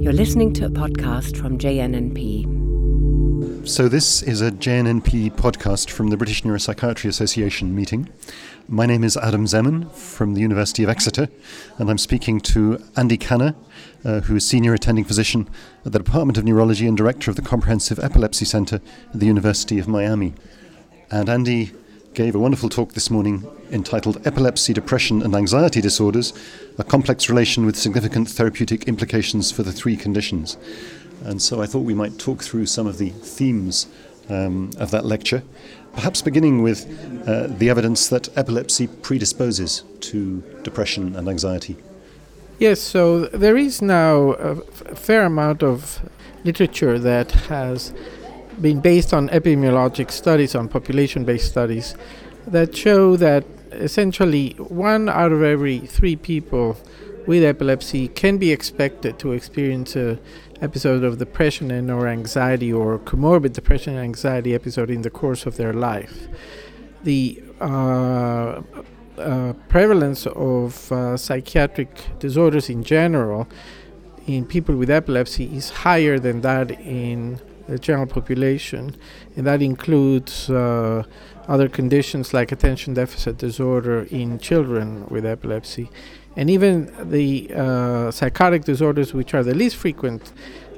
You're listening to a podcast from JNNP. So, this is a JNNP podcast from the British Neuropsychiatry Association meeting. My name is Adam Zeman from the University of Exeter, and I'm speaking to Andy Kanner, uh, who is Senior Attending Physician at the Department of Neurology and Director of the Comprehensive Epilepsy Center at the University of Miami. And Andy gave a wonderful talk this morning entitled Epilepsy, Depression and Anxiety Disorders A Complex Relation with Significant Therapeutic Implications for the Three Conditions. And so I thought we might talk through some of the themes um, of that lecture, perhaps beginning with uh, the evidence that epilepsy predisposes to depression and anxiety. Yes, so there is now a fair amount of literature that has been based on epidemiologic studies, on population based studies, that show that essentially one out of every three people with epilepsy can be expected to experience a episode of depression and or anxiety or comorbid depression and anxiety episode in the course of their life. The uh, uh, prevalence of uh, psychiatric disorders in general in people with epilepsy is higher than that in the general population, and that includes uh, other conditions like attention deficit disorder in children with epilepsy, and even the uh, psychotic disorders, which are the least frequent.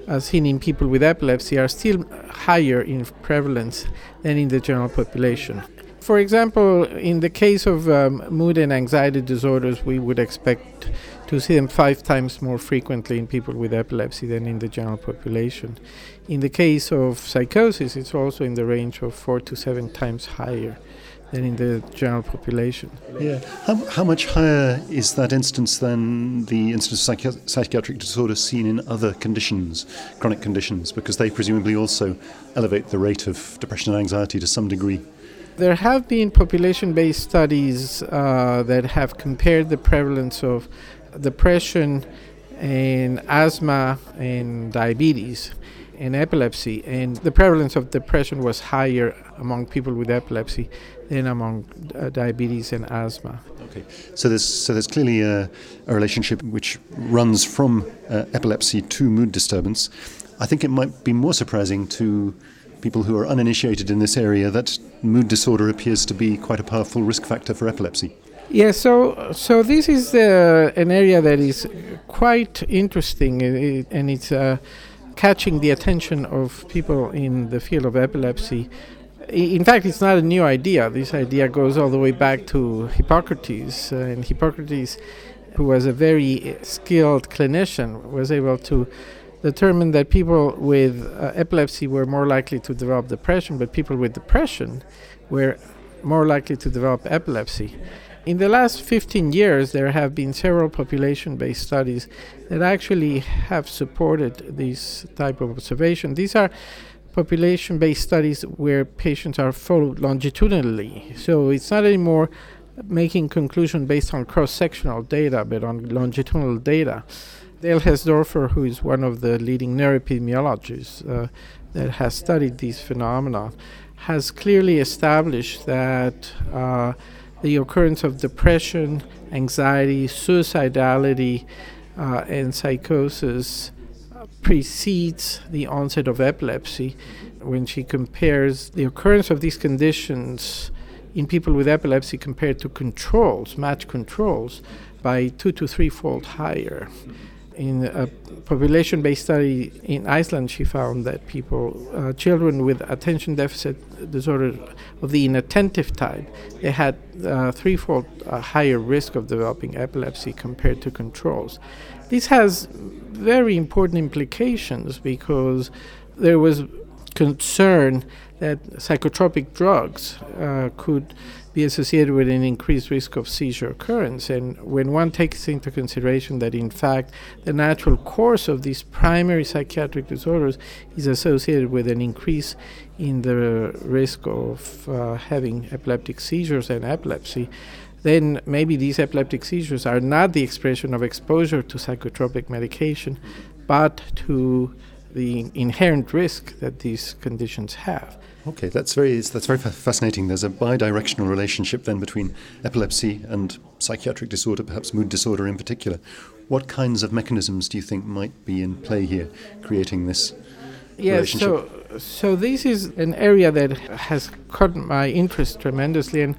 Uh, seen in people with epilepsy are still higher in prevalence than in the general population. For example, in the case of um, mood and anxiety disorders, we would expect to see them five times more frequently in people with epilepsy than in the general population. In the case of psychosis, it's also in the range of four to seven times higher than in the general population. Yeah. How, how much higher is that instance than the instance of psychi- psychiatric disorder seen in other conditions, chronic conditions, because they presumably also elevate the rate of depression and anxiety to some degree? There have been population based studies uh, that have compared the prevalence of depression and asthma and diabetes and epilepsy and the prevalence of depression was higher among people with epilepsy than among uh, diabetes and asthma. Okay. So there's so there's clearly a, a relationship which runs from uh, epilepsy to mood disturbance. I think it might be more surprising to people who are uninitiated in this area that mood disorder appears to be quite a powerful risk factor for epilepsy yeah, so so this is uh, an area that is quite interesting, and it's uh, catching the attention of people in the field of epilepsy. In fact, it's not a new idea. This idea goes all the way back to Hippocrates, uh, and Hippocrates, who was a very skilled clinician, was able to determine that people with uh, epilepsy were more likely to develop depression, but people with depression were more likely to develop epilepsy. In the last 15 years, there have been several population based studies that actually have supported this type of observation. These are population based studies where patients are followed longitudinally. So it's not anymore making conclusion based on cross sectional data, but on longitudinal data. Dale Hesdorffer, who is one of the leading neuroepidemiologists uh, that has studied these phenomena, has clearly established that. Uh, the occurrence of depression, anxiety, suicidality, uh, and psychosis uh, precedes the onset of epilepsy. When she compares the occurrence of these conditions in people with epilepsy compared to controls, matched controls, by two to three fold higher. In a population based study in Iceland, she found that people, uh, children with attention deficit disorder of the inattentive type, they had uh, threefold uh, higher risk of developing epilepsy compared to controls. This has very important implications because there was concern that psychotropic drugs uh, could be associated with an increased risk of seizure occurrence. And when one takes into consideration that, in fact, the natural course of these primary psychiatric disorders is associated with an increase in the risk of uh, having epileptic seizures and epilepsy, then maybe these epileptic seizures are not the expression of exposure to psychotropic medication, but to the inherent risk that these conditions have. Okay, that's very that's very fascinating. There's a bi-directional relationship then between epilepsy and psychiatric disorder, perhaps mood disorder in particular. What kinds of mechanisms do you think might be in play here, creating this yeah, relationship? so so this is an area that has caught my interest tremendously, and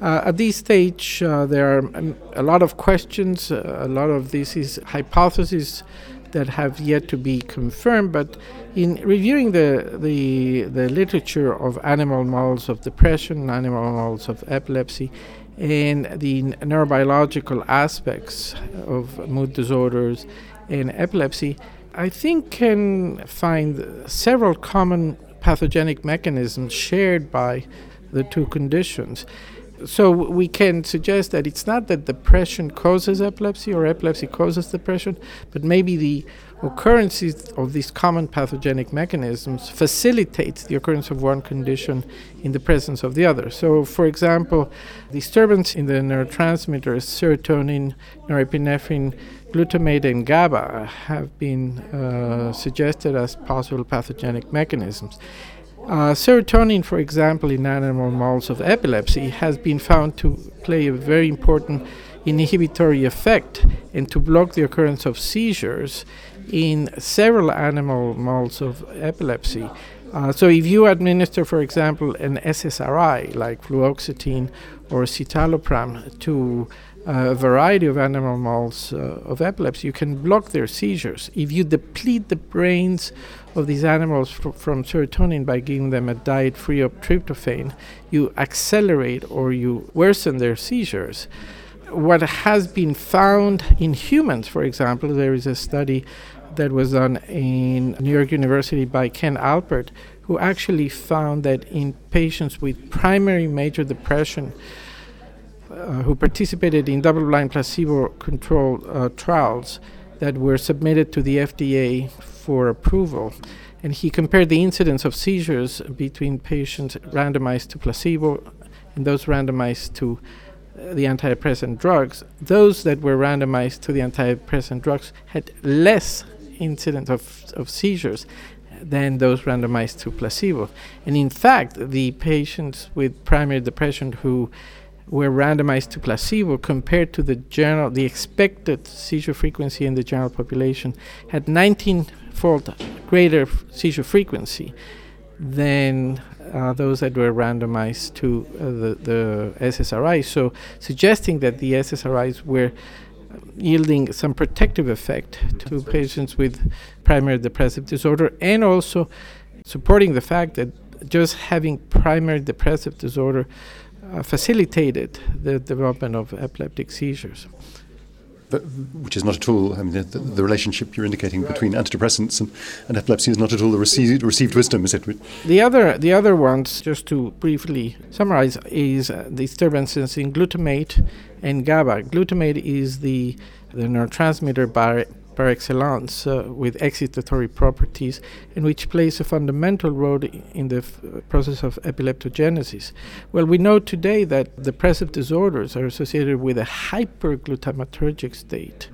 uh, at this stage uh, there are um, a lot of questions. Uh, a lot of this is hypotheses that have yet to be confirmed. But in reviewing the the, the literature of animal models of depression, animal models of epilepsy, and the neurobiological aspects of mood disorders and epilepsy, I think can find several common pathogenic mechanisms shared by the two conditions. So we can suggest that it's not that depression causes epilepsy or epilepsy causes depression, but maybe the occurrences of these common pathogenic mechanisms facilitates the occurrence of one condition in the presence of the other. So, for example, disturbance in the neurotransmitters serotonin, norepinephrine, glutamate, and GABA have been uh, suggested as possible pathogenic mechanisms. Uh, serotonin, for example, in animal models of epilepsy, has been found to play a very important inhibitory effect and to block the occurrence of seizures in several animal models of epilepsy. Uh, so, if you administer, for example, an SSRI like fluoxetine or citalopram to a variety of animal models uh, of epilepsy, you can block their seizures. If you deplete the brains of these animals fr- from serotonin by giving them a diet free of tryptophan, you accelerate or you worsen their seizures. What has been found in humans, for example, there is a study that was done in New York University by Ken Alper, who actually found that in patients with primary major depression, uh, who participated in double blind placebo controlled uh, trials that were submitted to the FDA for approval. And he compared the incidence of seizures between patients randomized to placebo and those randomized to uh, the antidepressant drugs. Those that were randomized to the antidepressant drugs had less incidence of, of seizures than those randomized to placebo. And in fact, the patients with primary depression who were randomized to placebo compared to the general the expected seizure frequency in the general population had 19 fold greater seizure frequency than uh, those that were randomized to uh, the, the SSRIs. So, suggesting that the SSRIs were yielding some protective effect to patients with primary depressive disorder and also supporting the fact that just having primary depressive disorder uh, facilitated the development of epileptic seizures. But, which is not at all, I mean, the, the, the relationship you're indicating between antidepressants and, and epilepsy is not at all the received, received wisdom, is it? The other, the other ones, just to briefly summarize, is uh, disturbances in glutamate and GABA. Glutamate is the, the neurotransmitter by, par excellence uh, with excitatory properties and which plays a fundamental role in the f- process of epileptogenesis. Well, we know today that depressive disorders are associated with a hyperglutamatergic state.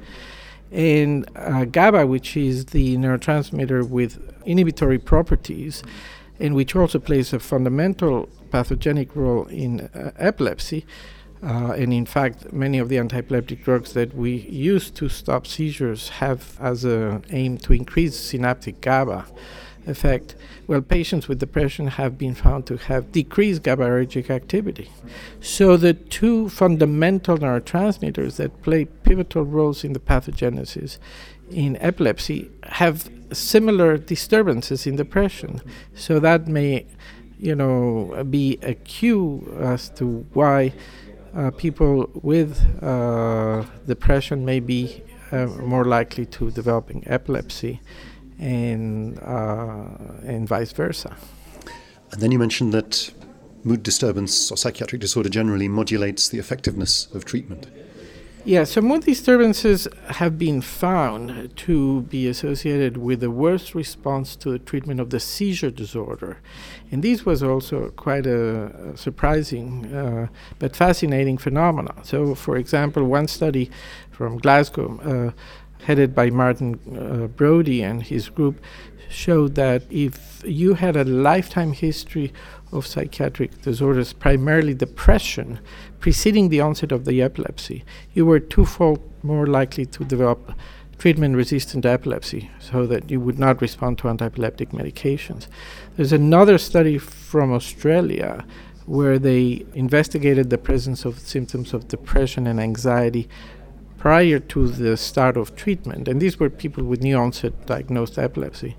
And uh, GABA, which is the neurotransmitter with inhibitory properties, and which also plays a fundamental pathogenic role in uh, epilepsy, uh, and in fact, many of the anti-epileptic drugs that we use to stop seizures have as an aim to increase synaptic GABA effect. Well, patients with depression have been found to have decreased GABAergic activity. So the two fundamental neurotransmitters that play pivotal roles in the pathogenesis in epilepsy have similar disturbances in depression. So that may, you know, be a cue as to why uh, people with uh, depression may be uh, more likely to developing epilepsy and uh, and vice versa. And then you mentioned that mood disturbance or psychiatric disorder generally modulates the effectiveness of treatment. Yeah, so mood disturbances have been found to be associated with the worst response to the treatment of the seizure disorder. And this was also quite a, surprising uh, but fascinating phenomenon. So, for example, one study from Glasgow, uh, headed by Martin uh, Brodie and his group, showed that if you had a lifetime history of psychiatric disorders, primarily depression, preceding the onset of the epilepsy, you were twofold more likely to develop treatment resistant epilepsy, so that you would not respond to antiepileptic medications. There's another study from Australia where they investigated the presence of symptoms of depression and anxiety prior to the start of treatment, and these were people with new onset diagnosed epilepsy.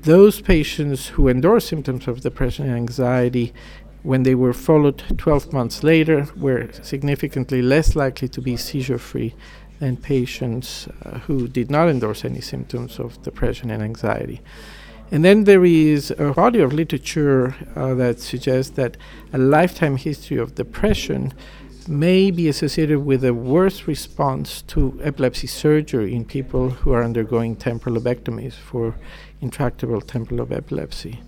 Those patients who endorsed symptoms of depression and anxiety when they were followed 12 months later were significantly less likely to be seizure free than patients uh, who did not endorse any symptoms of depression and anxiety. And then there is a body of literature uh, that suggests that a lifetime history of depression may be associated with a worse response to epilepsy surgery in people who are undergoing temporal lobectomies for intractable temporal lobe epilepsy.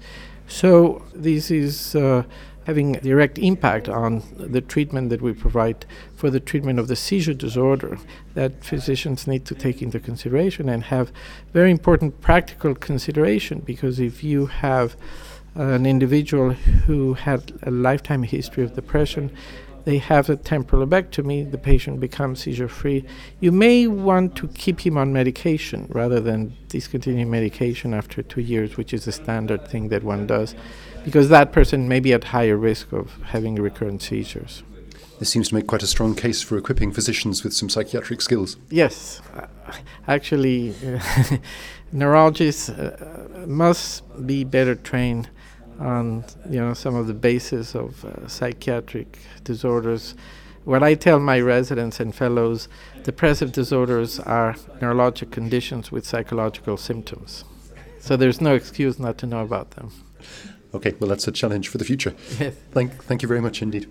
So this is uh, having a direct impact on the treatment that we provide for the treatment of the seizure disorder that physicians need to take into consideration and have very important practical consideration because if you have an individual who had a lifetime history of depression they have a temporal lobectomy, the patient becomes seizure free. You may want to keep him on medication rather than discontinue medication after two years, which is a standard thing that one does because that person may be at higher risk of having recurrent seizures. This seems to make quite a strong case for equipping physicians with some psychiatric skills. Yes, uh, actually, neurologists uh, must be better trained on you know some of the basis of uh, psychiatric disorders. What I tell my residents and fellows, depressive disorders are neurologic conditions with psychological symptoms. So there's no excuse not to know about them. Okay, well, that's a challenge for the future. Yes. Thank, thank you very much indeed.